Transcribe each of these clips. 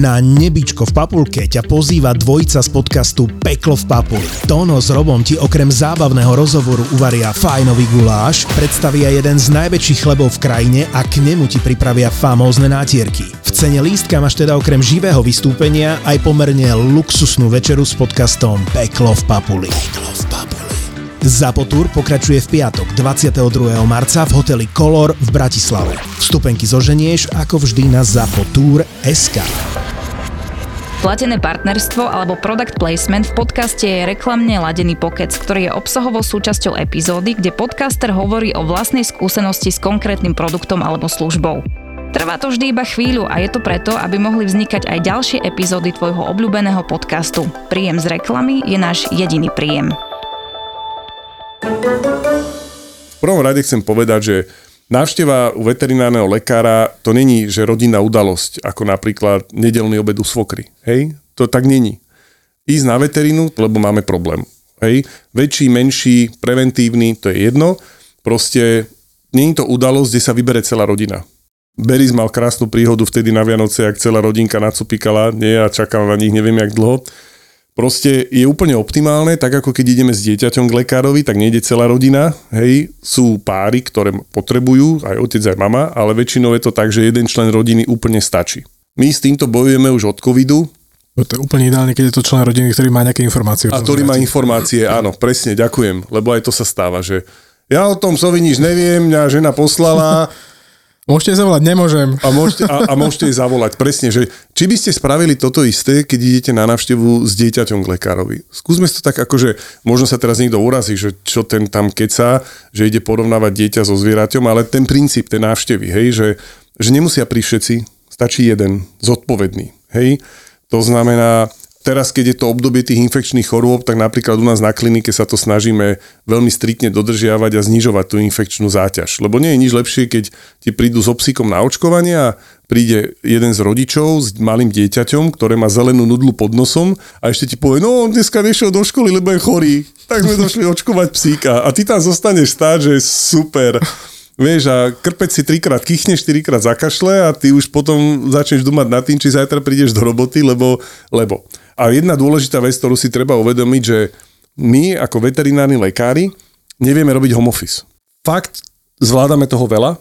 Na nebičko v Papulke ťa pozýva dvojica z podcastu Peklo v Papuli. Tono s Robom ti okrem zábavného rozhovoru uvaria fajnový guláš, predstavia jeden z najväčších chlebov v krajine a k nemu ti pripravia famózne nátierky. V cene lístka máš teda okrem živého vystúpenia aj pomerne luxusnú večeru s podcastom Peklo v Papuli. Peklo v Papuli. Zapotúr pokračuje v piatok 22. marca v hoteli Color v Bratislave. Vstupenky zoženieš ako vždy na SK. Platené partnerstvo alebo product placement v podcaste je reklamne ladený pokec, ktorý je obsahovou súčasťou epizódy, kde podcaster hovorí o vlastnej skúsenosti s konkrétnym produktom alebo službou. Trvá to vždy iba chvíľu a je to preto, aby mohli vznikať aj ďalšie epizódy tvojho obľúbeného podcastu. Príjem z reklamy je náš jediný príjem. V prvom rade chcem povedať, že návšteva u veterinárneho lekára to není, že rodinná udalosť, ako napríklad nedelný obed u svokry. Hej? To tak není. Ísť na veterínu, lebo máme problém. Hej? Väčší, menší, preventívny, to je jedno. Proste není to udalosť, kde sa vybere celá rodina. Beris mal krásnu príhodu vtedy na Vianoce, ak celá rodinka nacupikala, nie, a čakal na nich neviem jak dlho proste je úplne optimálne, tak ako keď ideme s dieťaťom k lekárovi, tak nejde celá rodina, hej, sú páry, ktoré potrebujú, aj otec, aj mama, ale väčšinou je to tak, že jeden člen rodiny úplne stačí. My s týmto bojujeme už od covidu, No to je úplne ideálne, keď je to člen rodiny, ktorý má nejaké informácie. A ktorý má informácie, áno, presne, ďakujem, lebo aj to sa stáva, že ja o tom sovi nič neviem, mňa žena poslala, Môžete zavolať, nemôžem. A môžete, a, a môžete zavolať, presne, že či by ste spravili toto isté, keď idete na návštevu s dieťaťom k lekárovi. Skúsme to tak, akože možno sa teraz niekto urazí, že čo ten tam keca, že ide porovnávať dieťa so zvieraťom, ale ten princíp, ten návštevy, hej, že, že nemusia prísť všetci, stačí jeden, zodpovedný, hej. To znamená, Teraz, keď je to obdobie tých infekčných chorôb, tak napríklad u nás na klinike sa to snažíme veľmi striktne dodržiavať a znižovať tú infekčnú záťaž. Lebo nie je nič lepšie, keď ti prídu s obsíkom na očkovanie a príde jeden z rodičov s malým dieťaťom, ktoré má zelenú nudlu pod nosom a ešte ti povie, no on dneska nešiel do školy, lebo je chorý. Tak sme došli očkovať psíka. A ty tam zostaneš stáť, že super. Vieš, a krpec si trikrát kýchne, štyrikrát zakašle a ty už potom začneš dumať nad tým, či zajtra prídeš do roboty, lebo, lebo. A jedna dôležitá vec, ktorú si treba uvedomiť, že my ako veterinárni lekári nevieme robiť home office. Fakt, zvládame toho veľa,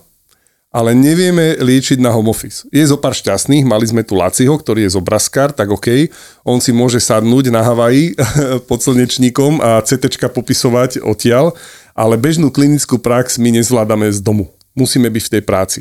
ale nevieme liečiť na home office. Je zo pár šťastných, mali sme tu Laciho, ktorý je zobraskár, tak OK, on si môže sadnúť na Havaji pod slnečníkom a CT popisovať odtiaľ, ale bežnú klinickú prax my nezvládame z domu. Musíme byť v tej práci.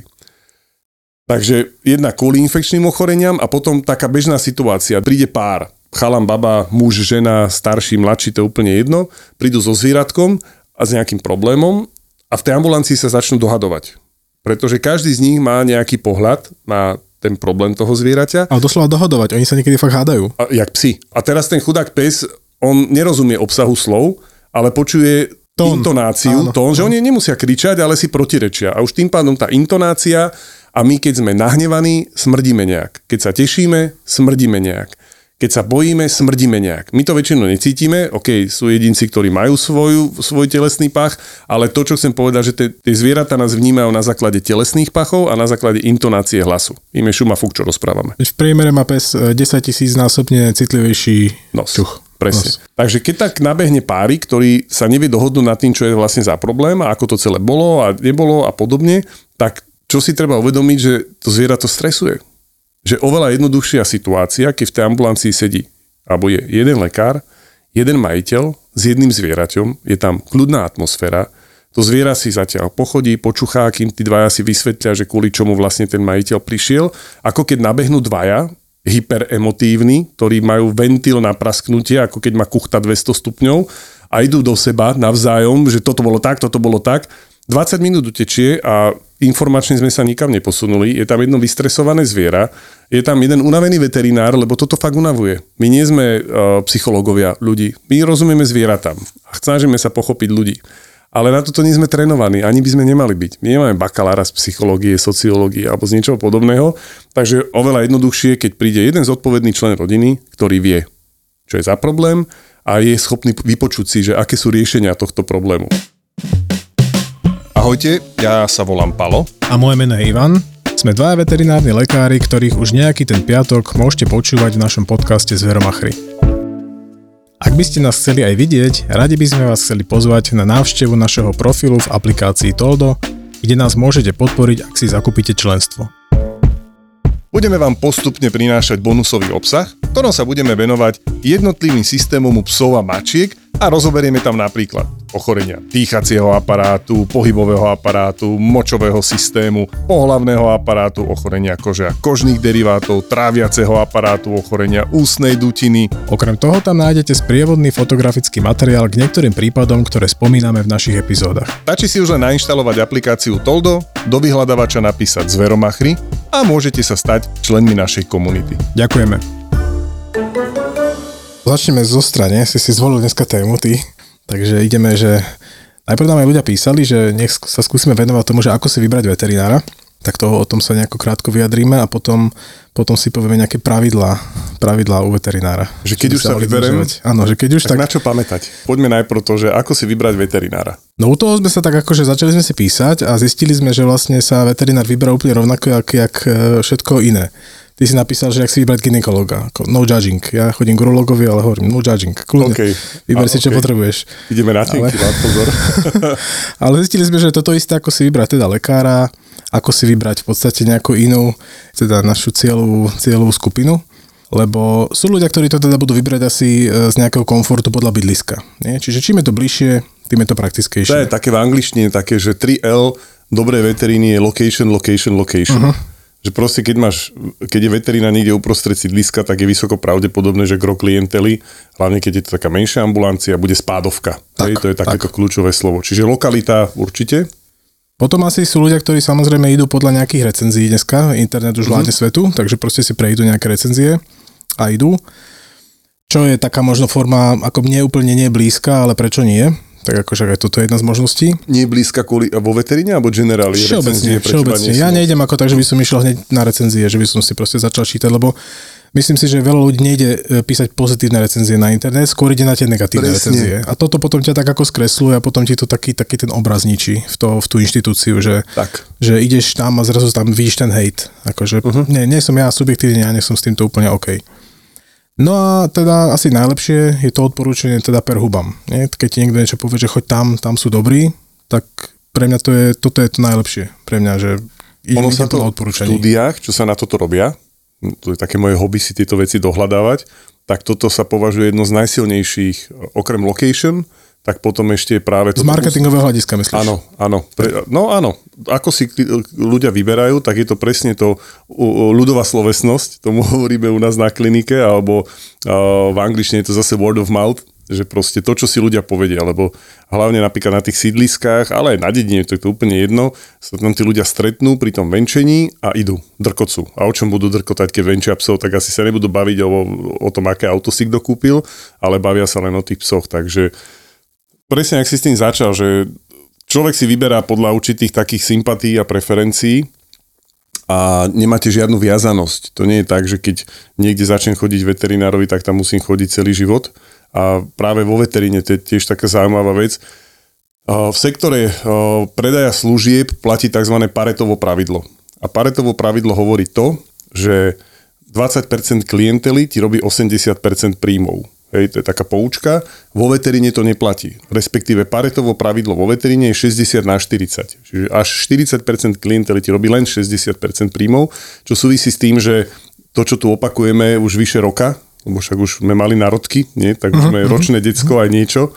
Takže jedna kvôli infekčným ochoreniam a potom taká bežná situácia. Príde pár, chalam, baba, muž, žena, starší, mladší, to je úplne jedno, prídu so zvieratkom a s nejakým problémom a v tej ambulancii sa začnú dohadovať. Pretože každý z nich má nejaký pohľad na ten problém toho zvieraťa. A doslova dohodovať, oni sa niekedy fakt hádajú. A, jak psi. A teraz ten chudák pes, on nerozumie obsahu slov, ale počuje tón. intonáciu, Áno. tón, že oni nemusia kričať, ale si protirečia. A už tým pádom tá intonácia a my keď sme nahnevaní, smrdíme nejak. Keď sa tešíme, smrdíme nejak. Keď sa bojíme, smrdíme nejak. My to väčšinou necítime, ok, sú jedinci, ktorí majú svoju, svoj telesný pach, ale to, čo chcem povedať, že tie zvieratá nás vnímajú na základe telesných pachov a na základe intonácie hlasu. Ime šuma fuk, čo rozprávame. V priemere má pes 10 e, tisíc násobne citlivejší nos. čuch. Presne. Nos. Takže keď tak nabehne páry, ktorí sa nevie dohodnúť nad tým, čo je vlastne za problém a ako to celé bolo a nebolo a podobne, tak čo si treba uvedomiť, že to zviera to stresuje že oveľa jednoduchšia situácia, keď v tej ambulancii sedí, alebo je jeden lekár, jeden majiteľ s jedným zvieraťom, je tam kľudná atmosféra, to zviera si zatiaľ pochodí, počuchá, kým tí dvaja si vysvetlia, že kvôli čomu vlastne ten majiteľ prišiel, ako keď nabehnú dvaja, hyperemotívni, ktorí majú ventil na prasknutie, ako keď má kuchta 200 stupňov a idú do seba navzájom, že toto bolo tak, toto bolo tak, 20 minút utečie a informačne sme sa nikam neposunuli. Je tam jedno vystresované zviera, je tam jeden unavený veterinár, lebo toto fakt unavuje. My nie sme uh, psychológovia ľudí, my rozumieme zvieratám a snažíme sa pochopiť ľudí. Ale na toto nie sme trénovaní, ani by sme nemali byť. My nemáme bakalára z psychológie, sociológie alebo z niečoho podobného, takže oveľa jednoduchšie, keď príde jeden zodpovedný člen rodiny, ktorý vie, čo je za problém a je schopný vypočuť si, že aké sú riešenia tohto problému. Ahojte, ja sa volám Palo. A moje meno je Ivan. Sme dvaja veterinárni lekári, ktorých už nejaký ten piatok môžete počúvať v našom podcaste Zveromachry. Ak by ste nás chceli aj vidieť, radi by sme vás chceli pozvať na návštevu našeho profilu v aplikácii Toldo, kde nás môžete podporiť, ak si zakúpite členstvo. Budeme vám postupne prinášať bonusový obsah, ktorom sa budeme venovať jednotlivým systémom u psov a mačiek a rozoberieme tam napríklad ochorenia dýchacieho aparátu, pohybového aparátu, močového systému, pohlavného aparátu, ochorenia kože a kožných derivátov, tráviaceho aparátu, ochorenia ústnej dutiny. Okrem toho tam nájdete sprievodný fotografický materiál k niektorým prípadom, ktoré spomíname v našich epizódach. Stačí si už len nainštalovať aplikáciu Toldo, do vyhľadávača napísať Zveromachry a môžete sa stať členmi našej komunity. Ďakujeme. Začneme zo strane, si si zvolil dneska tému, ty. Takže ideme, že najprv nám aj ľudia písali, že nech sa skúsime venovať tomu, že ako si vybrať veterinára, tak toho o tom sa nejako krátko vyjadríme a potom, potom si povieme nejaké pravidlá, pravidlá u veterinára. Že keď už sa vyberem, Áno, že keď už tak, tak... na čo pamätať? Poďme najprv to, že ako si vybrať veterinára. No u toho sme sa tak akože začali sme si písať a zistili sme, že vlastne sa veterinár vyberá úplne rovnako, jak, jak e, všetko iné. Ty si napísal, že ak si vybrať ginekologa. Ako no judging. Ja chodím k urologovi, ale hovorím no judging. Kľudne. Okay. Vyber A, si, čo okay. potrebuješ. Ideme na tenky, ale... pozor. ale zistili sme, že toto isté, ako si vybrať teda lekára, ako si vybrať v podstate nejakú inú, teda našu cieľovú, cieľovú skupinu. Lebo sú ľudia, ktorí to teda budú vybrať asi e, z nejakého komfortu podľa bydliska. Nie? Čiže čím je to bližšie, tým je to praktickejšie. To je také v angličtine, také, že 3L dobrej veteríny je location, location, location. Uh-huh. Že proste, keď, máš, keď je veterína niekde uprostred sídliska, tak je vysoko pravdepodobné, že gro klientely, hlavne keď je to taká menšia ambulancia, bude spádovka. Tak, Hej, to je takéto tak. kľúčové slovo. Čiže lokalita určite. Potom asi sú ľudia, ktorí samozrejme idú podľa nejakých recenzií dneska. Internet už vládne mm-hmm. svetu, takže proste si prejdú nejaké recenzie a idú. Čo je taká možno forma, ako mne úplne nie blízka, ale prečo nie? Tak akože aj toto je jedna z možností. Nie je blízka kvôli, vo veteríne alebo generáli? Všeobecne, všeobecne. Ja nejdem ako tak, že by som išiel hneď na recenzie, že by som si proste začal čítať, lebo myslím si, že veľa ľudí nejde e, písať pozitívne recenzie na internet, skôr ide na tie negatívne Presne. recenzie. A toto potom ťa tak ako skresluje a potom ti to taký, taký ten obraz ničí v, to, v tú inštitúciu, že, Tak. že ideš tam a zrazu tam vidíš ten hate. Akože, uh-huh. nie, nie som ja subjektívne, ja nie som s týmto úplne OK. No a teda asi najlepšie je to odporúčanie teda per hubam. Nie? Keď ti niekto niečo povie, že choď tam, tam sú dobrí, tak pre mňa to je, toto je to najlepšie. Pre mňa, že Ono sa to v štúdiách, čo sa na toto robia, to je také moje hobby si tieto veci dohľadávať, tak toto sa považuje jedno z najsilnejších, okrem location, tak potom ešte je práve... Z toto- marketingového hľadiska myslíš? Áno, áno. Pre, no áno, ako si ľudia vyberajú, tak je to presne to ľudová slovesnosť, tomu hovoríme u nás na klinike, alebo v angličtine je to zase word of mouth, že proste to, čo si ľudia povedia, lebo hlavne napríklad na tých sídliskách, ale aj na dedine, to je to úplne jedno, sa tam tí ľudia stretnú pri tom venčení a idú, drkocu. A o čom budú drkotať, keď venčia psov, tak asi sa nebudú baviť o, o tom, aké auto si kto kúpil, ale bavia sa len o tých psoch, takže presne ak si s tým začal, že človek si vyberá podľa určitých takých sympatí a preferencií a nemáte žiadnu viazanosť. To nie je tak, že keď niekde začnem chodiť veterinárovi, tak tam musím chodiť celý život. A práve vo veteríne to je tiež taká zaujímavá vec. V sektore predaja služieb platí tzv. Paretovo pravidlo. A Paretovo pravidlo hovorí to, že 20% klientely ti robí 80% príjmov. Hej, to je taká poučka. Vo veteríne to neplatí. Respektíve Paretovo pravidlo vo veteríne je 60 na 40. Čiže až 40% klientely ti robí len 60% príjmov, čo súvisí s tým, že to, čo tu opakujeme už vyše roka, lebo však už sme mali narodky, nie? tak už sme ročné decko aj niečo,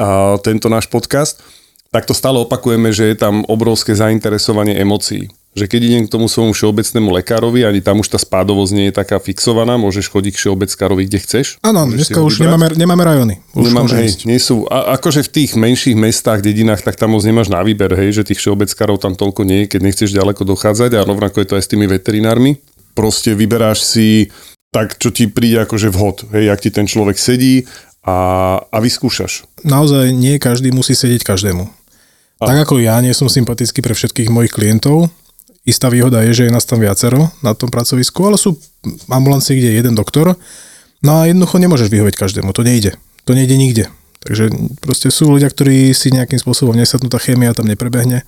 a tento náš podcast, tak to stále opakujeme, že je tam obrovské zainteresovanie emócií. Že keď idem k tomu svojmu všeobecnému lekárovi, ani tam už tá spádovosť nie je taká fixovaná, môžeš chodiť k všeobeckárovi, kde chceš. Áno, dneska už nemáme, nemáme rajony. Už Nemám, hej, ísť. nie sú, a, akože v tých menších mestách, dedinách, tak tam moc nemáš na výber, hej, že tých všeobeckárov tam toľko nie je, keď nechceš ďaleko dochádzať a rovnako je to aj s tými veterinármi. Proste vyberáš si tak, čo ti príde akože vhod, hej, ak ti ten človek sedí a, a vyskúšaš. Naozaj nie každý musí sedieť každému. Tak ako ja nie som sympatický pre všetkých mojich klientov, istá výhoda je, že je nás tam viacero na tom pracovisku, ale sú ambulancie, kde je jeden doktor, no a jednoducho nemôžeš vyhovieť každému, to nejde. To nejde nikde. Takže proste sú ľudia, ktorí si nejakým spôsobom nesadnú, tá chémia tam neprebehne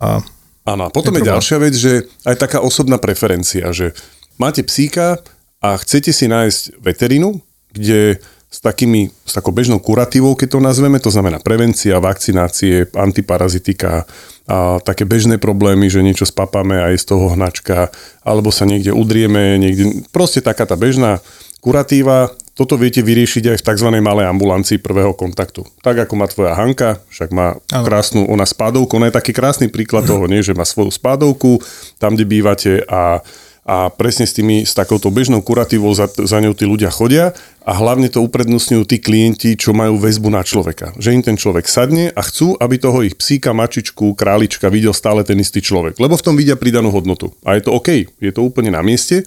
a Áno, potom je, je ďalšia vec, že aj taká osobná preferencia, že máte psíka a chcete si nájsť veterinu, kde s, takými, s takou bežnou kuratívou, keď to nazveme, to znamená prevencia, vakcinácie, antiparazitika, a také bežné problémy, že niečo spapame a je z toho hnačka, alebo sa niekde udrieme, niekde, proste taká tá bežná kuratíva, toto viete vyriešiť aj v tzv. malej ambulancii prvého kontaktu. Tak ako má tvoja Hanka, však má ano. krásnu, ona spádovku, ona je taký krásny príklad toho, nie, že má svoju spádovku, tam, kde bývate a a presne s, tými, s takouto bežnou kuratívou za, za ňou tí ľudia chodia a hlavne to uprednostňujú tí klienti, čo majú väzbu na človeka. Že im ten človek sadne a chcú, aby toho ich psíka, mačičku, králička videl stále ten istý človek. Lebo v tom vidia pridanú hodnotu. A je to OK, je to úplne na mieste.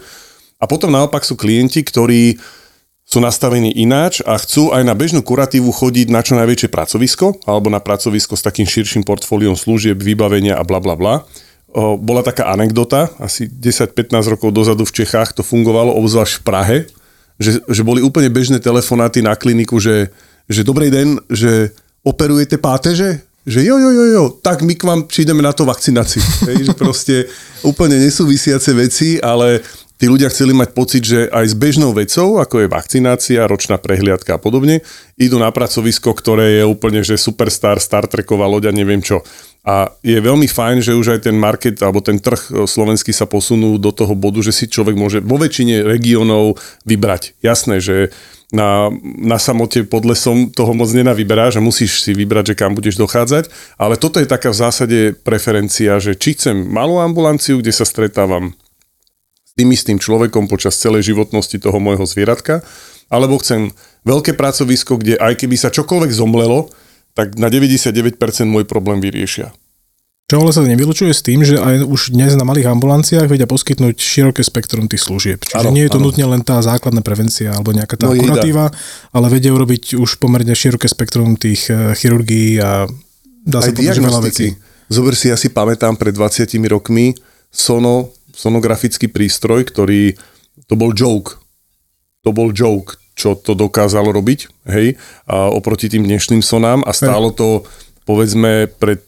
A potom naopak sú klienti, ktorí sú nastavení ináč a chcú aj na bežnú kuratívu chodiť na čo najväčšie pracovisko alebo na pracovisko s takým širším portfóliom služieb, vybavenia a bla bla bla bola taká anekdota, asi 10-15 rokov dozadu v Čechách to fungovalo, obzvlášť v Prahe, že, že boli úplne bežné telefonáty na kliniku, že, že dobrý den, že operujete páteže? Že jo, jo, jo, jo, tak my k vám prídeme na to vakcináciu. Hej, že proste úplne nesúvisiace veci, ale tí ľudia chceli mať pocit, že aj s bežnou vecou, ako je vakcinácia, ročná prehliadka a podobne, idú na pracovisko, ktoré je úplne, že superstar, Star Treková loď a neviem čo. A je veľmi fajn, že už aj ten market alebo ten trh e, slovenský sa posunú do toho bodu, že si človek môže vo väčšine regiónov vybrať. Jasné, že na, na samote pod lesom toho moc nenavyberá, že musíš si vybrať, že kam budeš dochádzať, ale toto je taká v zásade preferencia, že či chcem malú ambulanciu, kde sa stretávam tým istým človekom počas celej životnosti toho môjho zvieratka, alebo chcem veľké pracovisko, kde aj keby sa čokoľvek zomlelo, tak na 99% môj problém vyriešia. Čo ale sa nevylučuje s tým, že aj už dnes na malých ambulanciách vedia poskytnúť široké spektrum tých služieb. Čiže ano, nie je to ano. nutne len tá základná prevencia alebo nejaká tá no, kuratíva, ale vedia urobiť už pomerne široké spektrum tých eh, chirurgií a dá sa povedať, veľa vecí. Zober si, ja si pamätám pred 20 rokmi sono, sonografický prístroj, ktorý, to bol joke. To bol joke čo to dokázalo robiť, hej, a oproti tým dnešným sonám a stálo to, povedzme, pred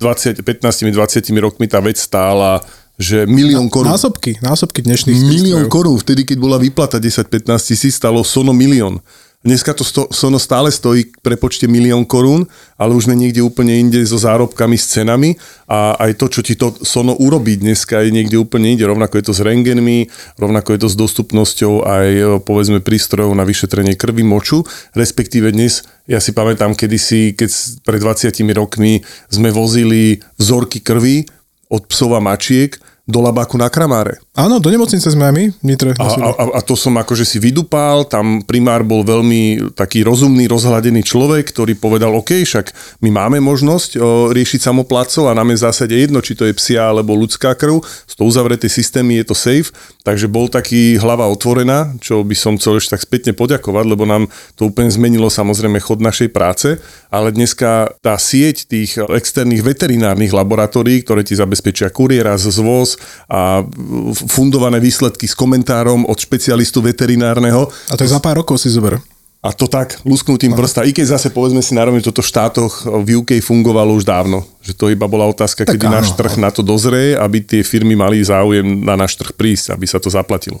20, 15-20 rokmi tá vec stála že milión korún. Násobky, násobky dnešných Milión korún, vtedy keď bola výplata 10-15 tisíc, stalo sono milión. Dneska to sto, Sono stále stojí pre počte milión korún, ale už sme niekde úplne inde so zárobkami, s cenami a aj to, čo ti to Sono urobí dneska je niekde úplne inde. Rovnako je to s rengenmi, rovnako je to s dostupnosťou aj povedzme prístrojov na vyšetrenie krvi, moču, respektíve dnes, ja si pamätám kedysi, keď pred 20 rokmi sme vozili vzorky krvi od psov a mačiek, do labáku na Kramáre. Áno, do nemocnice sme aj my, Nitre. A, a, a to som akože si vydupal, tam primár bol veľmi taký rozumný, rozhľadený človek, ktorý povedal, OK, však my máme možnosť o, riešiť samoplacov a nám je v zásade jedno, či to je psia alebo ľudská krv, z toho uzavreté systémy je to safe, takže bol taký hlava otvorená, čo by som chcel ešte tak spätne poďakovať, lebo nám to úplne zmenilo samozrejme chod našej práce, ale dneska tá sieť tých externých veterinárnych laboratórií, ktoré ti zabezpečia kuriéra, zvoz a fundované výsledky s komentárom od špecialistu veterinárneho. A to je za pár rokov si zober. A to tak, lusknutím prsta. I keď zase povedzme si narovne, toto v štátoch v UK fungovalo už dávno. Že to iba bola otázka, tak kedy áno, náš trh na to dozrie, aby tie firmy mali záujem na náš trh prísť, aby sa to zaplatilo.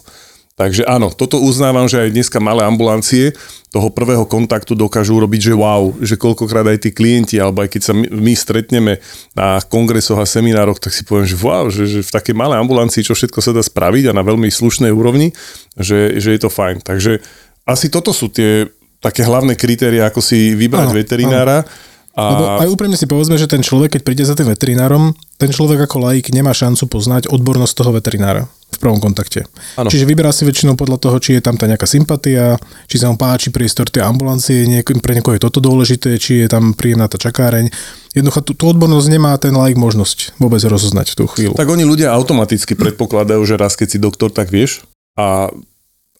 Takže áno, toto uznávam, že aj dneska malé ambulancie toho prvého kontaktu dokážu urobiť, že wow, že koľkokrát aj tí klienti, alebo aj keď sa my stretneme na kongresoch a seminároch, tak si poviem, že wow, že, že v takej malej ambulancii čo všetko sa dá spraviť a na veľmi slušnej úrovni, že, že je to fajn. Takže asi toto sú tie také hlavné kritéria, ako si vybrať áno, veterinára. Áno. A... Lebo aj úprimne si povedzme, že ten človek, keď príde za tým veterinárom, ten človek ako laik nemá šancu poznať odbornosť toho veterinára v prvom kontakte. Ano. Čiže vyberá si väčšinou podľa toho, či je tam tá nejaká sympatia, či sa mu páči priestor tej ambulancie, niek- pre niekoho je toto dôležité, či je tam príjemná tá čakáreň. Jednoducho tú, tú odbornosť nemá ten laik možnosť vôbec rozoznať v tú chvíľu. Tak oni ľudia automaticky predpokladajú, že raz keď si doktor, tak vieš. A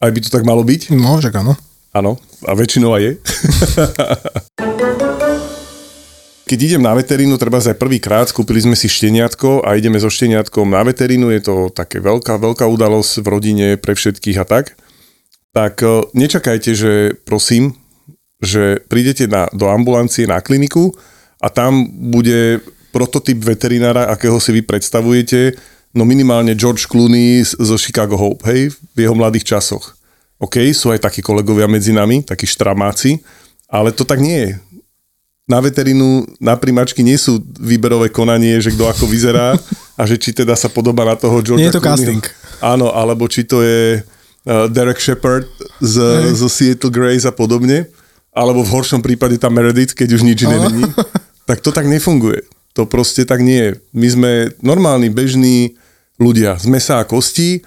aj by to tak malo byť? No, však áno. Áno, a väčšinou aj je. keď idem na veterínu, treba aj prvýkrát, skúpili sme si šteniatko a ideme so šteniatkom na veterínu, je to také veľká, veľká udalosť v rodine pre všetkých a tak, tak e, nečakajte, že prosím, že prídete na, do ambulancie na kliniku a tam bude prototyp veterinára, akého si vy predstavujete, no minimálne George Clooney zo Chicago Hope, hej, v jeho mladých časoch. OK, sú aj takí kolegovia medzi nami, takí štramáci, ale to tak nie je. Na veterínu, na primačky nie sú výberové konanie, že kto ako vyzerá a že či teda sa podobá na toho George Nie je to Clooneyho. casting. Áno, alebo či to je uh, Derek Shepard z, zo Seattle Grace a podobne, alebo v horšom prípade tá Meredith, keď už nič iné není. Tak to tak nefunguje. To proste tak nie je. My sme normálni, bežní ľudia z mesa a kostí,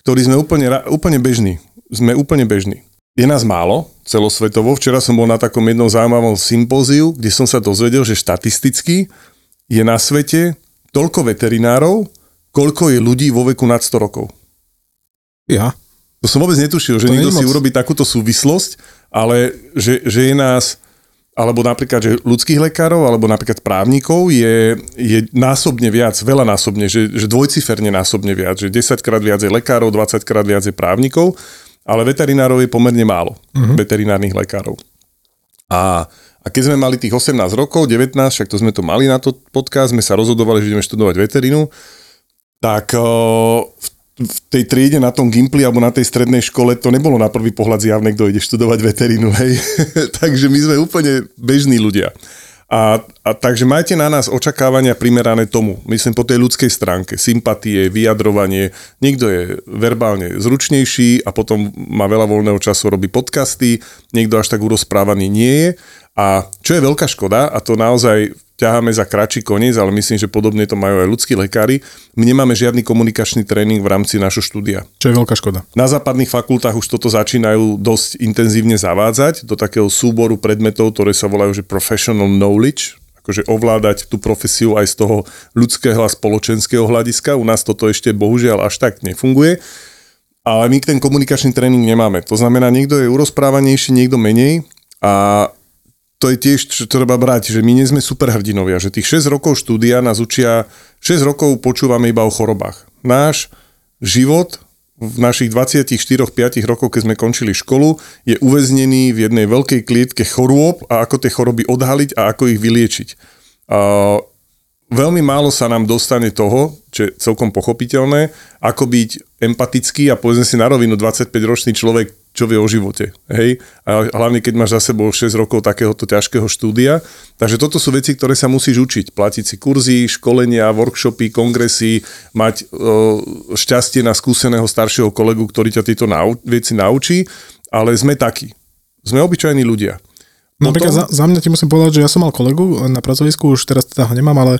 ktorí sme úplne, úplne bežní. Sme úplne bežní. Je nás málo celosvetovo. Včera som bol na takom jednom zaujímavom sympóziu, kde som sa dozvedel, že štatisticky je na svete toľko veterinárov, koľko je ľudí vo veku nad 100 rokov. Ja. To som vôbec netušil, že To niekto si urobí takúto súvislosť, ale že, že je nás, alebo napríklad, že ľudských lekárov, alebo napríklad právnikov je, je násobne viac, veľa násobne, že, že dvojciferne násobne viac, že 10 krát viac je lekárov, 20 krát viac je právnikov, ale veterinárov je pomerne málo, uh-huh. veterinárnych lekárov. A, a keď sme mali tých 18 rokov, 19, však to sme to mali na to podcast, sme sa rozhodovali, že ideme študovať veterínu, tak o, v, v tej triede na tom Gimply alebo na tej strednej škole to nebolo na prvý pohľad zjavné, kto ide študovať veterínu, hej. takže my sme úplne bežní ľudia. A, a takže majte na nás očakávania primerané tomu. Myslím po tej ľudskej stránke. Sympatie, vyjadrovanie. Niekto je verbálne zručnejší a potom má veľa voľného času, robí podcasty. Niekto až tak urozprávaný nie je. A čo je veľká škoda, a to naozaj ťaháme za kratší koniec, ale myslím, že podobne to majú aj ľudskí lekári, my nemáme žiadny komunikačný tréning v rámci našho štúdia. Čo je veľká škoda. Na západných fakultách už toto začínajú dosť intenzívne zavádzať do takého súboru predmetov, ktoré sa volajú že professional knowledge, akože ovládať tú profesiu aj z toho ľudského a spoločenského hľadiska. U nás toto ešte bohužiaľ až tak nefunguje. Ale my ten komunikačný tréning nemáme. To znamená, niekto je urozprávanejší, niekto menej a to je tiež, čo treba brať, že my nie sme superhrdinovia, že tých 6 rokov štúdia nás učia, 6 rokov počúvame iba o chorobách. Náš život v našich 24-5 rokov, keď sme končili školu, je uväznený v jednej veľkej klietke chorôb a ako tie choroby odhaliť a ako ich vyliečiť. Veľmi málo sa nám dostane toho, čo je celkom pochopiteľné, ako byť empatický a povedzme si na rovinu 25-ročný človek, čo vie o živote. Hej? A hlavne, keď máš za sebou 6 rokov takéhoto ťažkého štúdia. Takže toto sú veci, ktoré sa musíš učiť. Platiť si kurzy, školenia, workshopy, kongresy, mať o, šťastie na skúseného staršieho kolegu, ktorý ťa tieto nau- veci naučí, ale sme takí. Sme obyčajní ľudia. Napríklad za, za mňa ti musím povedať, že ja som mal kolegu na pracovisku, už teraz teda ho nemám, ale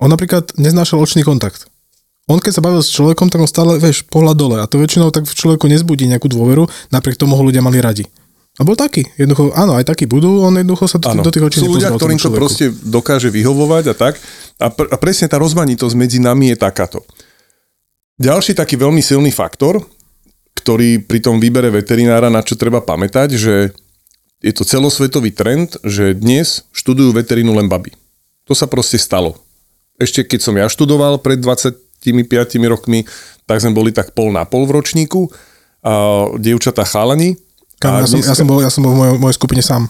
on napríklad neznášal očný kontakt. On keď sa bavil s človekom, tak on stále, vieš, pohľad dole a to väčšinou tak v človeku nezbudí nejakú dôveru, napriek tomu ho ľudia mali radi. A bol taký. Jednoducho, áno, aj taký budú, on jednoducho sa Áno. do tých očí Sú ľudia, ktorým to proste dokáže vyhovovať a tak. A, pr- a presne tá rozmanitosť medzi nami je takáto. Ďalší taký veľmi silný faktor, ktorý pri tom výbere veterinára, na čo treba pamätať, že je to celosvetový trend, že dnes študujú veterínu len baby. To sa proste stalo. Ešte keď som ja študoval pred 25 rokmi, tak sme boli tak pol na pol v ročníku. A dievčatá chalani. Kam, ja, som, ja, som bol, ja som bol v mojej, mojej skupine sám.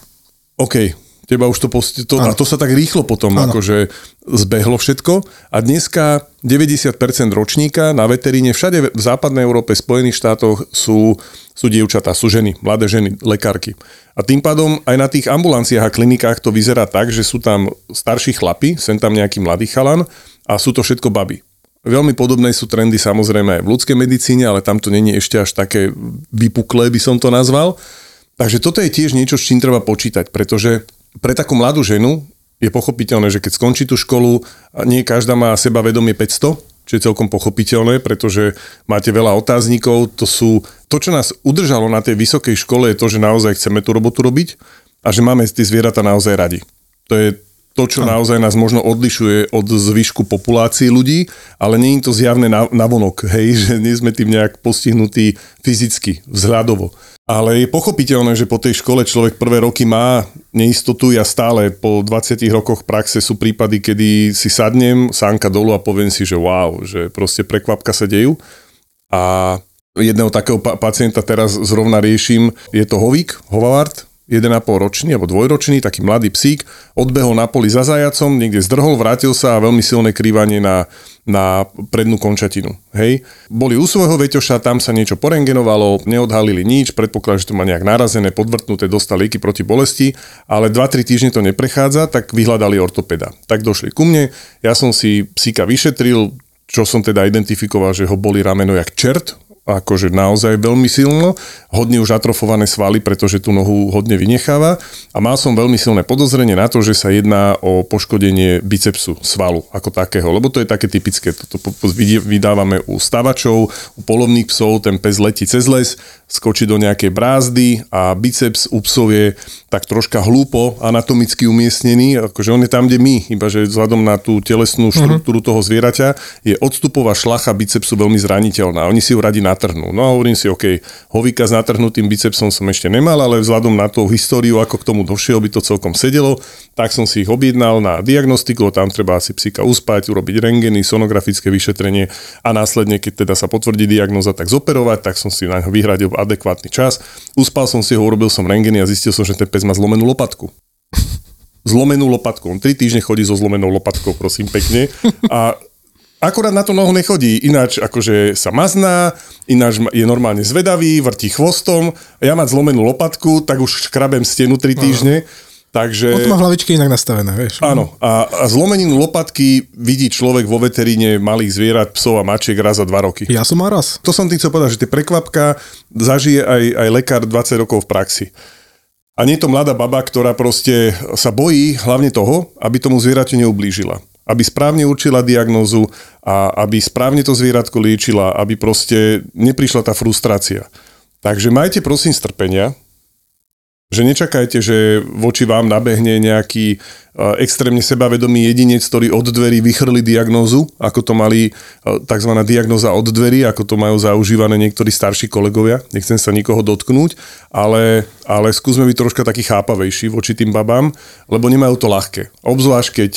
OK, teba už to, post- to a to sa tak rýchlo potom Áno. akože zbehlo všetko a dneska 90% ročníka na veteríne všade v západnej Európe, Spojených štátoch sú, sú dievčatá, sú ženy, mladé ženy, lekárky. A tým pádom aj na tých ambulanciách a klinikách to vyzerá tak, že sú tam starší chlapi, sem tam nejaký mladý chalan a sú to všetko baby. Veľmi podobné sú trendy samozrejme aj v ľudskej medicíne, ale tam to není ešte až také vypuklé, by som to nazval. Takže toto je tiež niečo, s čím treba počítať, pretože pre takú mladú ženu je pochopiteľné, že keď skončí tú školu, nie každá má seba vedomie 500, čo je celkom pochopiteľné, pretože máte veľa otáznikov, to sú, to čo nás udržalo na tej vysokej škole je to, že naozaj chceme tú robotu robiť a že máme tie zvieratá naozaj radi. To je to, čo naozaj nás možno odlišuje od zvyšku populácie ľudí, ale nie je to zjavné na, navonok, hej, že nie sme tým nejak postihnutí fyzicky, vzhľadovo. Ale je pochopiteľné, že po tej škole človek prvé roky má neistotu. Ja stále po 20 rokoch praxe sú prípady, kedy si sadnem, sánka dolu a poviem si, že wow, že proste prekvapka sa dejú. A jedného takého pa- pacienta teraz zrovna riešim, je to hovík, hovavart, 1,5 ročný alebo dvojročný, taký mladý psík, odbehol na poli za zajacom, niekde zdrhol, vrátil sa a veľmi silné krývanie na, na prednú končatinu. Hej. Boli u svojho veťoša, tam sa niečo porengenovalo, neodhalili nič, predpoklad, že to má nejak narazené, podvrtnuté, dostali lieky proti bolesti, ale 2-3 týždne to neprechádza, tak vyhľadali ortopeda. Tak došli ku mne, ja som si psíka vyšetril, čo som teda identifikoval, že ho boli rameno jak čert, akože naozaj veľmi silno, hodne už atrofované svaly, pretože tú nohu hodne vynecháva a mal som veľmi silné podozrenie na to, že sa jedná o poškodenie bicepsu svalu ako takého, lebo to je také typické, toto vydávame u stavačov, u polovných psov, ten pes letí cez les, skočí do nejakej brázdy a biceps u psov je tak troška hlúpo anatomicky umiestnený, akože on je tam, kde my, iba že vzhľadom na tú telesnú mhm. štruktúru toho zvieraťa je odstupová šlacha bicepsu veľmi zraniteľná. Oni si ju radi natrhnú. No a hovorím si, OK, hovíka s natrhnutým bicepsom som ešte nemal, ale vzhľadom na tú históriu, ako k tomu došiel, by to celkom sedelo, tak som si ich objednal na diagnostiku, tam treba asi psíka uspať, urobiť rengeny, sonografické vyšetrenie a následne, keď teda sa potvrdí diagnoza, tak zoperovať, tak som si na ňo vyhradil adekvátny čas. Uspal som si ho, urobil som rengeny a zistil som, že ten pes má zlomenú lopatku zlomenú lopatku. On tri týždne chodí so zlomenou lopatkou, prosím pekne. A akurát na to nohu nechodí, ináč akože sa mazná, ináč je normálne zvedavý, vrtí chvostom. Ja mať zlomenú lopatku, tak už škrabem stenu tri týždne. Aha. Takže... On má hlavičky inak nastavené, vieš. Áno. A, a zlomeninu lopatky vidí človek vo veteríne malých zvierat, psov a mačiek raz za dva roky. Ja som mal raz. To som tým chcel povedať, že tie prekvapka zažije aj, aj lekár 20 rokov v praxi. A nie je to mladá baba, ktorá proste sa bojí hlavne toho, aby tomu zvieraťu neublížila. Aby správne určila diagnózu a aby správne to zvieratko liečila, aby proste neprišla tá frustrácia. Takže majte prosím strpenia, že nečakajte, že voči vám nabehne nejaký extrémne sebavedomý jedinec, ktorý od dverí vychrli diagnózu, ako to mali tzv. diagnóza od dverí, ako to majú zaužívané niektorí starší kolegovia. Nechcem sa nikoho dotknúť, ale, ale skúsme byť troška taký chápavejší voči tým babám, lebo nemajú to ľahké. Obzvlášť, keď,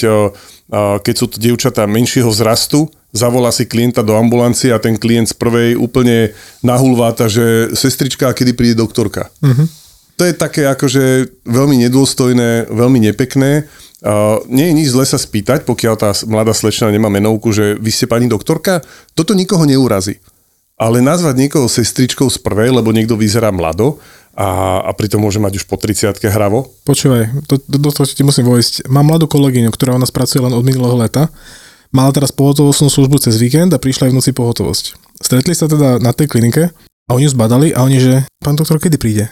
keď sú to dievčatá menšieho vzrastu, zavolá si klienta do ambulancie a ten klient z prvej úplne nahulváta, že sestrička, kedy príde doktorka. Uh-huh to je také akože veľmi nedôstojné, veľmi nepekné. Uh, nie je nič zle sa spýtať, pokiaľ tá mladá slečna nemá menovku, že vy ste pani doktorka, toto nikoho neurazí. Ale nazvať niekoho sestričkou z prvej, lebo niekto vyzerá mlado a, a pritom môže mať už po 30 hravo. Počúvaj, do, do, toho ti musím vojsť. Mám mladú kolegyňu, ktorá u nás pracuje len od minulého leta. Mala teraz pohotovostnú službu cez víkend a prišla aj v noci pohotovosť. Stretli sa teda na tej klinike a oni ju zbadali a oni, že pán doktor, kedy príde?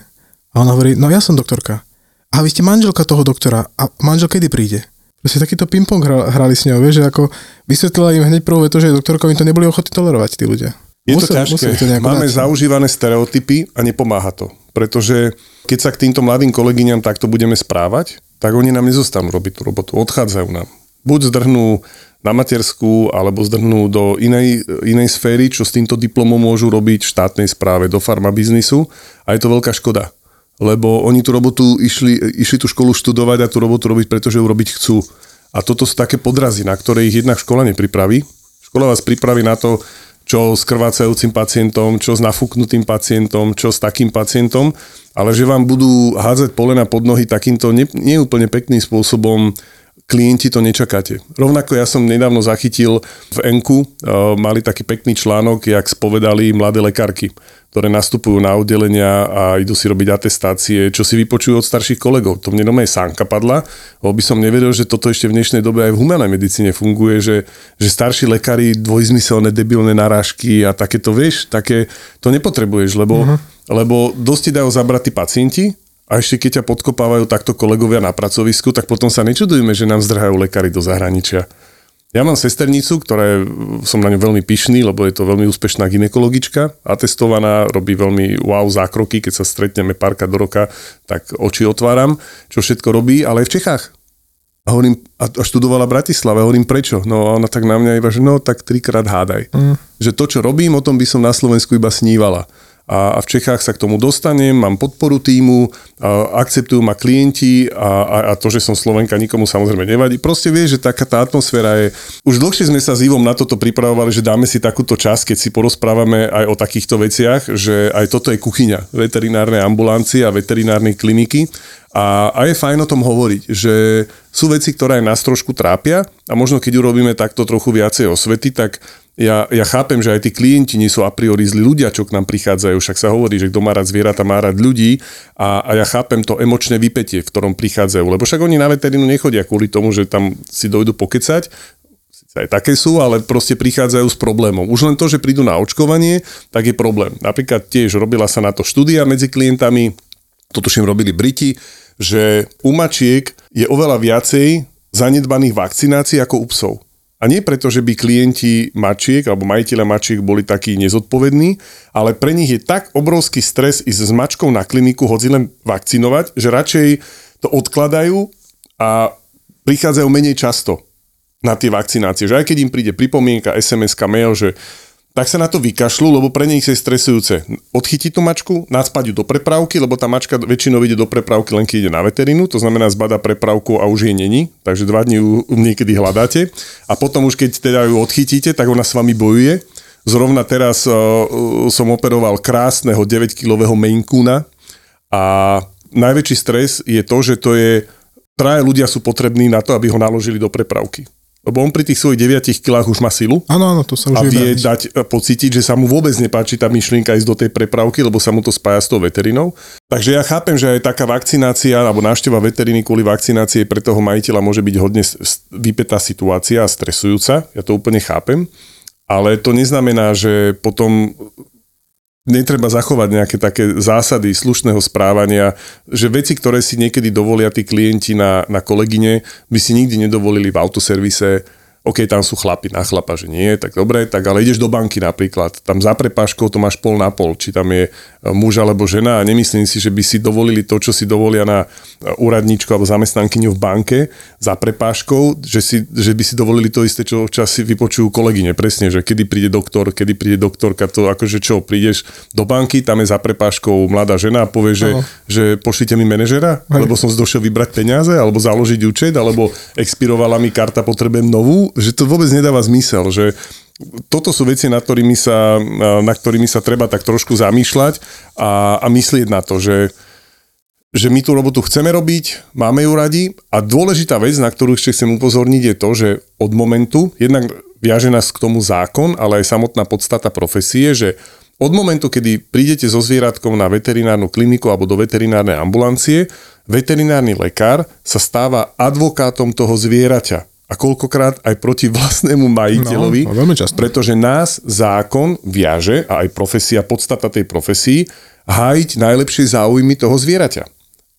A ona hovorí, no ja som doktorka. A vy ste manželka toho doktora. A manžel kedy príde? Proste takýto ping-pong hrali s ňou, vieš, že ako vysvetlila im hneď prvú to, že doktorka im to neboli ochotní tolerovať tí ľudia. Je musel, to ťažké. To Máme dať. zaužívané stereotypy a nepomáha to. Pretože keď sa k týmto mladým kolegyňam takto budeme správať, tak oni nám nezostanú robiť tú robotu. Odchádzajú nám. Buď zdrhnú na matersku alebo zdrhnú do inej, inej sféry, čo s týmto diplomom môžu robiť v štátnej správe, do farmabiznisu a je to veľká škoda lebo oni tú robotu išli, išli tú školu študovať a tú robotu robiť, pretože ju robiť chcú. A toto sú také podrazy, na ktoré ich jednak škola nepripraví. Škola vás pripraví na to, čo s krvácajúcim pacientom, čo s nafúknutým pacientom, čo s takým pacientom, ale že vám budú hádzať polena pod nohy takýmto neúplne ne pekným spôsobom, klienti to nečakáte. Rovnako ja som nedávno zachytil v Enku, uh, mali taký pekný článok, jak spovedali mladé lekárky ktoré nastupujú na oddelenia a idú si robiť atestácie, čo si vypočujú od starších kolegov. To mne doma je sánka padla, lebo by som nevedel, že toto ešte v dnešnej dobe aj v humanej medicíne funguje, že, že starší lekári dvojzmyselné debilné narážky a takéto, vieš, také to nepotrebuješ, lebo, uh-huh. lebo dosť ti dajú zabrať tí pacienti, a ešte keď ťa podkopávajú takto kolegovia na pracovisku, tak potom sa nečudujeme, že nám zdrhajú lekári do zahraničia. Ja mám sesternicu, ktorá je, som na ňu veľmi pyšný, lebo je to veľmi úspešná ginekologička, atestovaná, robí veľmi wow zákroky, keď sa stretneme párka do roka, tak oči otváram, čo všetko robí, ale aj v Čechách. A hovorím, a študovala v Bratislave, hovorím prečo? No a ona tak na mňa iba, že no tak trikrát hádaj. Mm. Že to, čo robím, o tom by som na Slovensku iba snívala. A, a v Čechách sa k tomu dostanem, mám podporu týmu, a akceptujú ma klienti a, a, a to, že som Slovenka, nikomu samozrejme nevadí. Proste vieš, že taká tá atmosféra je... Už dlhšie sme sa s Ivom na toto pripravovali, že dáme si takúto čas, keď si porozprávame aj o takýchto veciach, že aj toto je kuchyňa veterinárnej ambulancie a veterinárnej kliniky. A, a je fajn o tom hovoriť, že sú veci, ktoré aj nás trošku trápia a možno keď urobíme takto trochu viacej osvety, tak ja, ja chápem, že aj tí klienti nie sú a priori zlí ľudia, čo k nám prichádzajú, však sa hovorí, že kto má rád zvieratá, má rád ľudí a, a ja chápem to emočné vypetie, v ktorom prichádzajú, lebo však oni na veterínu nechodia kvôli tomu, že tam si dojdu pokecať, aj také sú, ale proste prichádzajú s problémom. Už len to, že prídu na očkovanie, tak je problém. Napríklad tiež robila sa na to štúdia medzi klientami, toto všim robili Briti, že u mačiek je oveľa viacej zanedbaných vakcinácií ako u psov. A nie preto, že by klienti mačiek alebo majiteľa mačiek boli takí nezodpovední, ale pre nich je tak obrovský stres ísť s mačkou na kliniku, hoci len vakcinovať, že radšej to odkladajú a prichádzajú menej často na tie vakcinácie. Že aj keď im príde pripomienka, SMS, mail, že tak sa na to vykašľú, lebo pre nich je stresujúce odchytiť tú mačku, nadspať ju do prepravky, lebo tá mačka väčšinou ide do prepravky len keď ide na veterínu, to znamená zbada prepravku a už jej není, takže dva dní ju niekedy hľadáte a potom už keď teda ju odchytíte, tak ona s vami bojuje. Zrovna teraz uh, som operoval krásneho 9-kilového Maine a najväčší stres je to, že to je traje ľudia sú potrební na to, aby ho naložili do prepravky. Lebo on pri tých svojich 9 kilách už má silu. Áno, áno, to sa už A vie dať e, pocítiť, že sa mu vôbec nepáči tá myšlienka ísť do tej prepravky, lebo sa mu to spája s tou veterinou. Takže ja chápem, že aj taká vakcinácia alebo návšteva veteriny kvôli vakcinácii pre toho majiteľa môže byť hodne vypetá situácia a stresujúca. Ja to úplne chápem. Ale to neznamená, že potom netreba zachovať nejaké také zásady slušného správania, že veci, ktoré si niekedy dovolia tí klienti na, na kolegyne, by si nikdy nedovolili v autoservise, OK, tam sú chlapi na chlapa, že nie, tak dobre, tak ale ideš do banky napríklad, tam za prepáškou to máš pol na pol, či tam je e, muž alebo žena a nemyslím si, že by si dovolili to, čo si dovolia na e, úradníčku alebo zamestnankyňu v banke za prepáškou, že, si, že by si dovolili to isté, čo čas si vypočujú kolegyne, presne, že kedy príde doktor, kedy príde doktorka, to akože čo, prídeš do banky, tam je za prepáškou mladá žena a povie, že, že pošlite mi manažera, lebo som došiel vybrať peniaze, alebo založiť účet, alebo expirovala mi karta, potrebujem novú že to vôbec nedáva zmysel, že toto sú veci, nad ktorými sa, na ktorými sa treba tak trošku zamýšľať a, a myslieť na to, že, že my tú robotu chceme robiť, máme ju radi a dôležitá vec, na ktorú ešte chcem upozorniť, je to, že od momentu, jednak viaže nás k tomu zákon, ale aj samotná podstata profesie, že od momentu, kedy prídete so zvieratkom na veterinárnu kliniku alebo do veterinárnej ambulancie, veterinárny lekár sa stáva advokátom toho zvieraťa a koľkokrát aj proti vlastnému majiteľovi, no, veľmi často. pretože nás zákon viaže, a aj profesia, podstata tej profesii, hájiť najlepšie záujmy toho zvieraťa.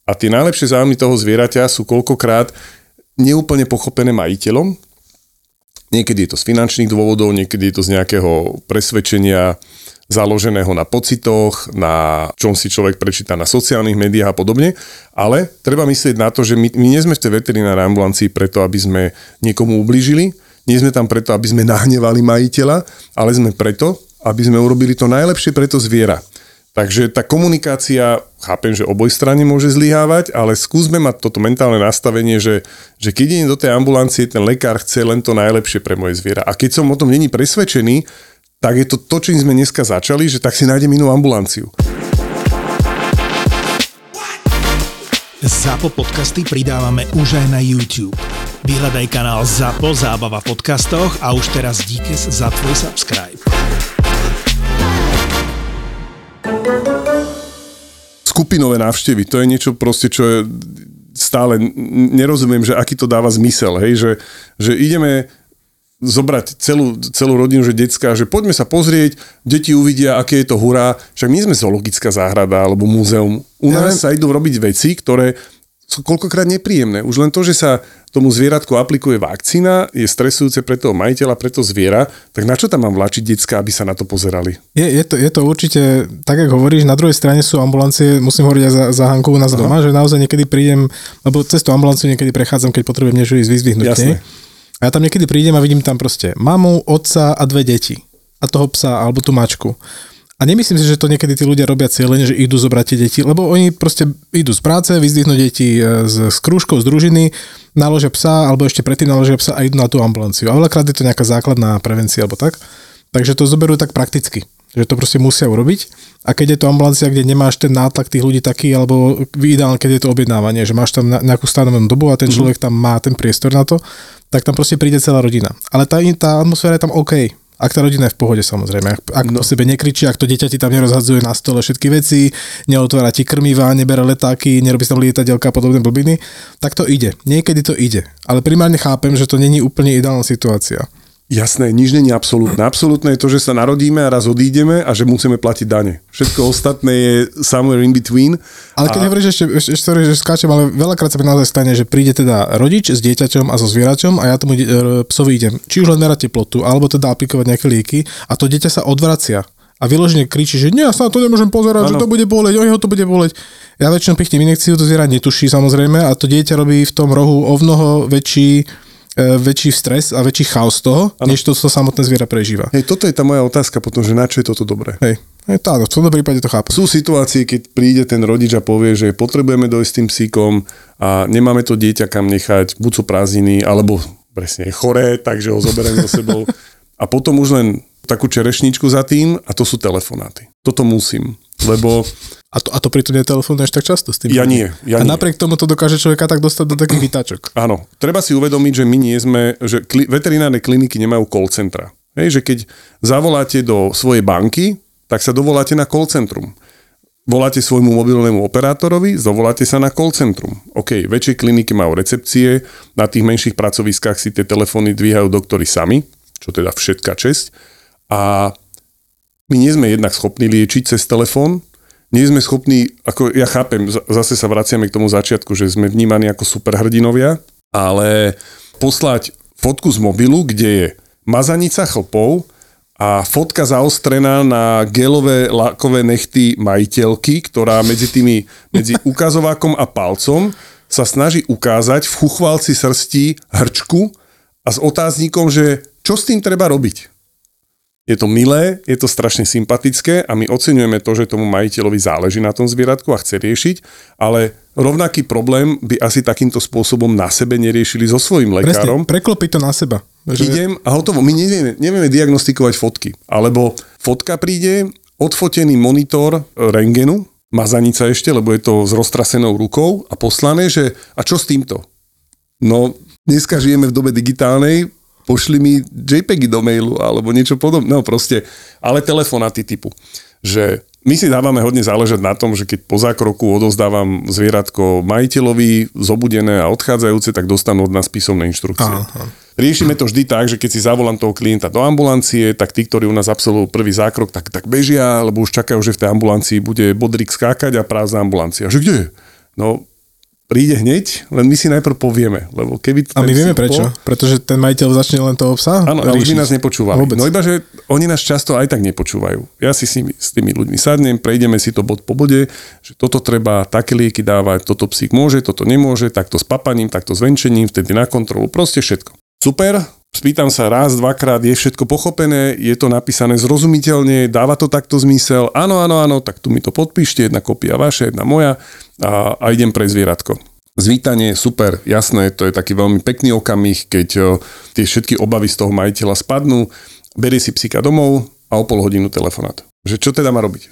A tie najlepšie záujmy toho zvieraťa sú koľkokrát neúplne pochopené majiteľom. Niekedy je to z finančných dôvodov, niekedy je to z nejakého presvedčenia, založeného na pocitoch, na čom si človek prečíta na sociálnych médiách a podobne, ale treba myslieť na to, že my, my nie sme v tej veterinárnej ambulancii preto, aby sme niekomu ublížili, nie sme tam preto, aby sme nahnevali majiteľa, ale sme preto, aby sme urobili to najlepšie pre to zviera. Takže tá komunikácia, chápem, že oboj strane môže zlyhávať, ale skúsme mať toto mentálne nastavenie, že, že keď idem do tej ambulancie, ten lekár chce len to najlepšie pre moje zviera. A keď som o tom není presvedčený, tak je to to, čím sme dneska začali, že tak si nájdem inú ambulanciu. ZAPO podcasty pridávame už aj na YouTube. Vyhľadaj kanál ZAPO Zábava v podcastoch a už teraz díkes za tvoj subscribe. Skupinové návštevy, to je niečo proste, čo je stále nerozumiem, že aký to dáva zmysel, hej, že, že ideme zobrať celú, celú rodinu, že detská, že poďme sa pozrieť, deti uvidia, aké je to hurá. Však my sme zoologická záhrada alebo múzeum. U nás ja, sa idú robiť veci, ktoré sú koľkokrát nepríjemné. Už len to, že sa tomu zvieratku aplikuje vakcína, je stresujúce pre toho majiteľa, pre to zviera, tak na čo tam mám vláčiť detská, aby sa na to pozerali? Je, je, to, je to určite, tak ako hovoríš, na druhej strane sú ambulancie, musím hovoriť aj za, za Hanku u nás Aha. doma, že naozaj niekedy prídem, lebo cez tú ambulanciu niekedy prechádzam, keď potrebujem niečo ísť vyzdvihnúť. Jasne. A ja tam niekedy prídem a vidím tam proste mamu, otca a dve deti. A toho psa alebo tú mačku. A nemyslím si, že to niekedy tí ľudia robia cieľene, že idú zobrať tie deti, lebo oni proste idú z práce, vyzdvihnú deti e, z, z krúžkov, z družiny, naložia psa, alebo ešte predtým naložia psa a idú na tú ambulanciu. A veľakrát je to nejaká základná prevencia alebo tak. Takže to zoberú tak prakticky že to proste musia urobiť. A keď je to ambulancia, kde nemáš ten nátlak tých ľudí taký, alebo ideálne, keď je to objednávanie, že máš tam nejakú stanovenú dobu a ten mhm. človek tam má ten priestor na to, tak tam proste príde celá rodina. Ale tá, tá atmosféra je tam OK. Ak tá rodina je v pohode samozrejme, ak, ak no. po sebe nekričí, ak to dieťa ti tam nerozhadzuje na stole všetky veci, neotvára ti krmiva, nebere letáky, nerobí tam lietadelka a podobné blbiny, tak to ide. Niekedy to ide. Ale primárne chápem, že to není úplne ideálna situácia. Jasné, nič není absolútne. Absolútne je to, že sa narodíme a raz odídeme a že musíme platiť dane. Všetko ostatné je somewhere in between. Ale keď a... hovoríš ešte, ešte, ešte že skáčem, ale veľakrát sa mi naozaj stane, že príde teda rodič s dieťaťom a so zvieraťom a ja tomu e, psovi idem. Či už len merať teplotu, alebo teda aplikovať nejaké lieky a to dieťa sa odvracia a vyložene kričí, že nie, ja sa na to nemôžem pozerať, ano. že to bude boleť, oj, ho to bude boleť. Ja väčšinou pichnem inekciu, to zviera netuší samozrejme a to dieťa robí v tom rohu o mnoho väčší väčší stres a väčší chaos toho, ano. než to, čo samotné zviera prežíva. Hej, toto je tá moja otázka potom, že na čo je toto dobré? Hej. Je to áno, v tomto prípade to chápem. Sú situácie, keď príde ten rodič a povie, že potrebujeme dojsť s tým psíkom a nemáme to dieťa kam nechať, buď sú prázdniny, alebo presne je choré, takže ho zoberiem so sebou. A potom už len takú čerešničku za tým a to sú telefonáty. Toto musím, lebo... A to, a to pritom netelefonuješ tak často s tým? Ja nie. Ja a nie. napriek tomu to dokáže človeka tak dostať do takých vytačok. Áno. Treba si uvedomiť, že my nie sme, že kli, veterinárne kliniky nemajú call centra. Hej, že keď zavoláte do svojej banky, tak sa dovoláte na call centrum. Voláte svojmu mobilnému operátorovi, dovoláte sa na call centrum. OK, väčšie kliniky majú recepcie, na tých menších pracoviskách si tie telefóny dvíhajú doktory sami, čo teda všetká česť a my nie sme jednak schopní liečiť cez telefón, nie sme schopní, ako ja chápem, zase sa vraciame k tomu začiatku, že sme vnímaní ako superhrdinovia, ale poslať fotku z mobilu, kde je mazanica chlpov a fotka zaostrená na gelové lakové nechty majiteľky, ktorá medzi tými, medzi ukazovákom a palcom sa snaží ukázať v chuchvalci srsti hrčku a s otáznikom, že čo s tým treba robiť. Je to milé, je to strašne sympatické a my oceňujeme to, že tomu majiteľovi záleží na tom zvieratku a chce riešiť, ale rovnaký problém by asi takýmto spôsobom na sebe neriešili so svojím lekárom. Presne, preklopiť to na seba. Že... Idem a hotovo. My nevieme, nevieme diagnostikovať fotky. Alebo fotka príde, odfotený monitor rengenu, mazanica ešte, lebo je to s roztrasenou rukou a poslané, že a čo s týmto? No, dneska žijeme v dobe digitálnej, pošli mi JPEGy do mailu alebo niečo podobné. No proste, ale telefonáty typu, že my si dávame hodne záležať na tom, že keď po zákroku odozdávam zvieratko majiteľovi, zobudené a odchádzajúce, tak dostanú od nás písomné inštrukcie. Aha. Riešime to vždy tak, že keď si zavolám toho klienta do ambulancie, tak tí, ktorí u nás absolvujú prvý zákrok, tak, tak bežia, lebo už čakajú, že v tej ambulancii bude bodrík skákať a prázdna ambulancia. Že kde je? No, príde hneď, len my si najprv povieme. Lebo keby a my vieme prečo, po... pretože ten majiteľ začne len toho psa Áno, ale už by nás nepočúvali. Vôbec. No iba, že oni nás často aj tak nepočúvajú. Ja si s tými, s tými ľuďmi sadnem, prejdeme si to bod po bode, že toto treba, také lieky dávať, toto psík môže, toto nemôže, takto s papaním, takto s venčením, vtedy na kontrolu, proste všetko. Super, spýtam sa raz, dvakrát, je všetko pochopené, je to napísané zrozumiteľne, dáva to takto zmysel, áno, áno, áno, tak tu mi to podpíšte, jedna kopia vaša, jedna moja a, a idem pre zvieratko. Zvítanie, super, jasné, to je taký veľmi pekný okamih, keď o, tie všetky obavy z toho majiteľa spadnú, berie si psíka domov a o pol hodinu telefonát. Že čo teda má robiť?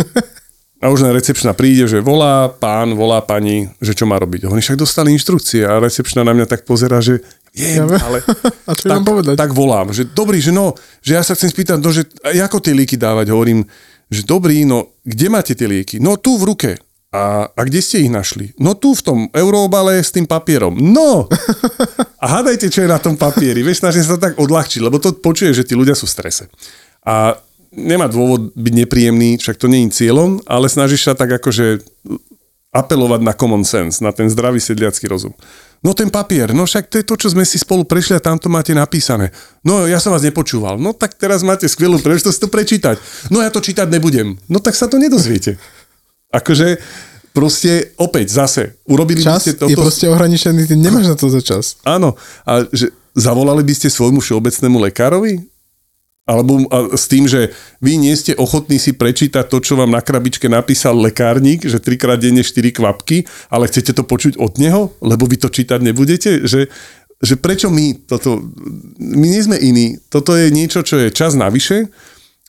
A už na recepčná príde, že volá pán, volá pani, že čo má robiť. Oni však dostali inštrukcie a recepčná na mňa tak pozera, že je, ja, ale a čo tak, povedať? tak volám, že dobrý, že no, že ja sa chcem spýtať, no, že ako tie lieky dávať, hovorím, že dobrý, no kde máte tie lieky? No tu v ruke. A, a kde ste ich našli? No tu v tom euroobale s tým papierom. No! A hádajte, čo je na tom papieri. Vieš, snažím sa tak odľahčiť, lebo to počuje, že tí ľudia sú v strese. A nemá dôvod byť nepríjemný, však to je cieľom, ale snažíš sa tak akože apelovať na common sense, na ten zdravý sedliacký rozum. No ten papier, no však to je to, čo sme si spolu prešli a tam to máte napísané. No ja som vás nepočúval. No tak teraz máte skvelú príležitosť to prečítať. No ja to čítať nebudem. No tak sa to nedozviete. Akože proste opäť zase urobili čas by ste toto... je proste ohraničený, ty nemáš na to za čas. Áno, a že zavolali by ste svojmu všeobecnému lekárovi? Alebo s tým, že vy nie ste ochotní si prečítať to, čo vám na krabičke napísal lekárnik, že trikrát denne 4 kvapky, ale chcete to počuť od neho, lebo vy to čítať nebudete, že, že prečo my toto, my nie sme iní, toto je niečo, čo je čas navyše,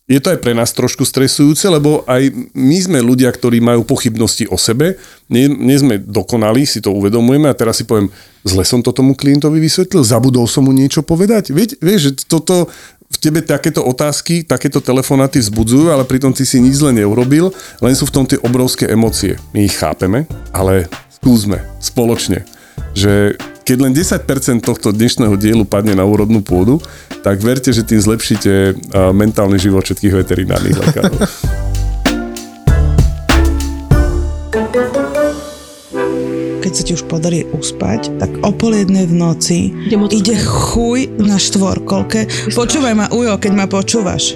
je to aj pre nás trošku stresujúce, lebo aj my sme ľudia, ktorí majú pochybnosti o sebe, nie, nie sme dokonali, si to uvedomujeme. A teraz si poviem, zle som to tomu klientovi vysvetlil, zabudol som mu niečo povedať. Vieš, vieš že toto v tebe takéto otázky, takéto telefonáty vzbudzujú, ale pritom ty si nič zle neurobil, len sú v tom tie obrovské emócie. My ich chápeme, ale skúsme spoločne, že keď len 10% tohto dnešného dielu padne na úrodnú pôdu, tak verte, že tým zlepšíte mentálny život všetkých veterinárnych lekárov. sa ti už podarí uspať, tak o pol jednej v noci ide chuj na štvorkolke. Počúvaj ma, Ujo, keď ma počúvaš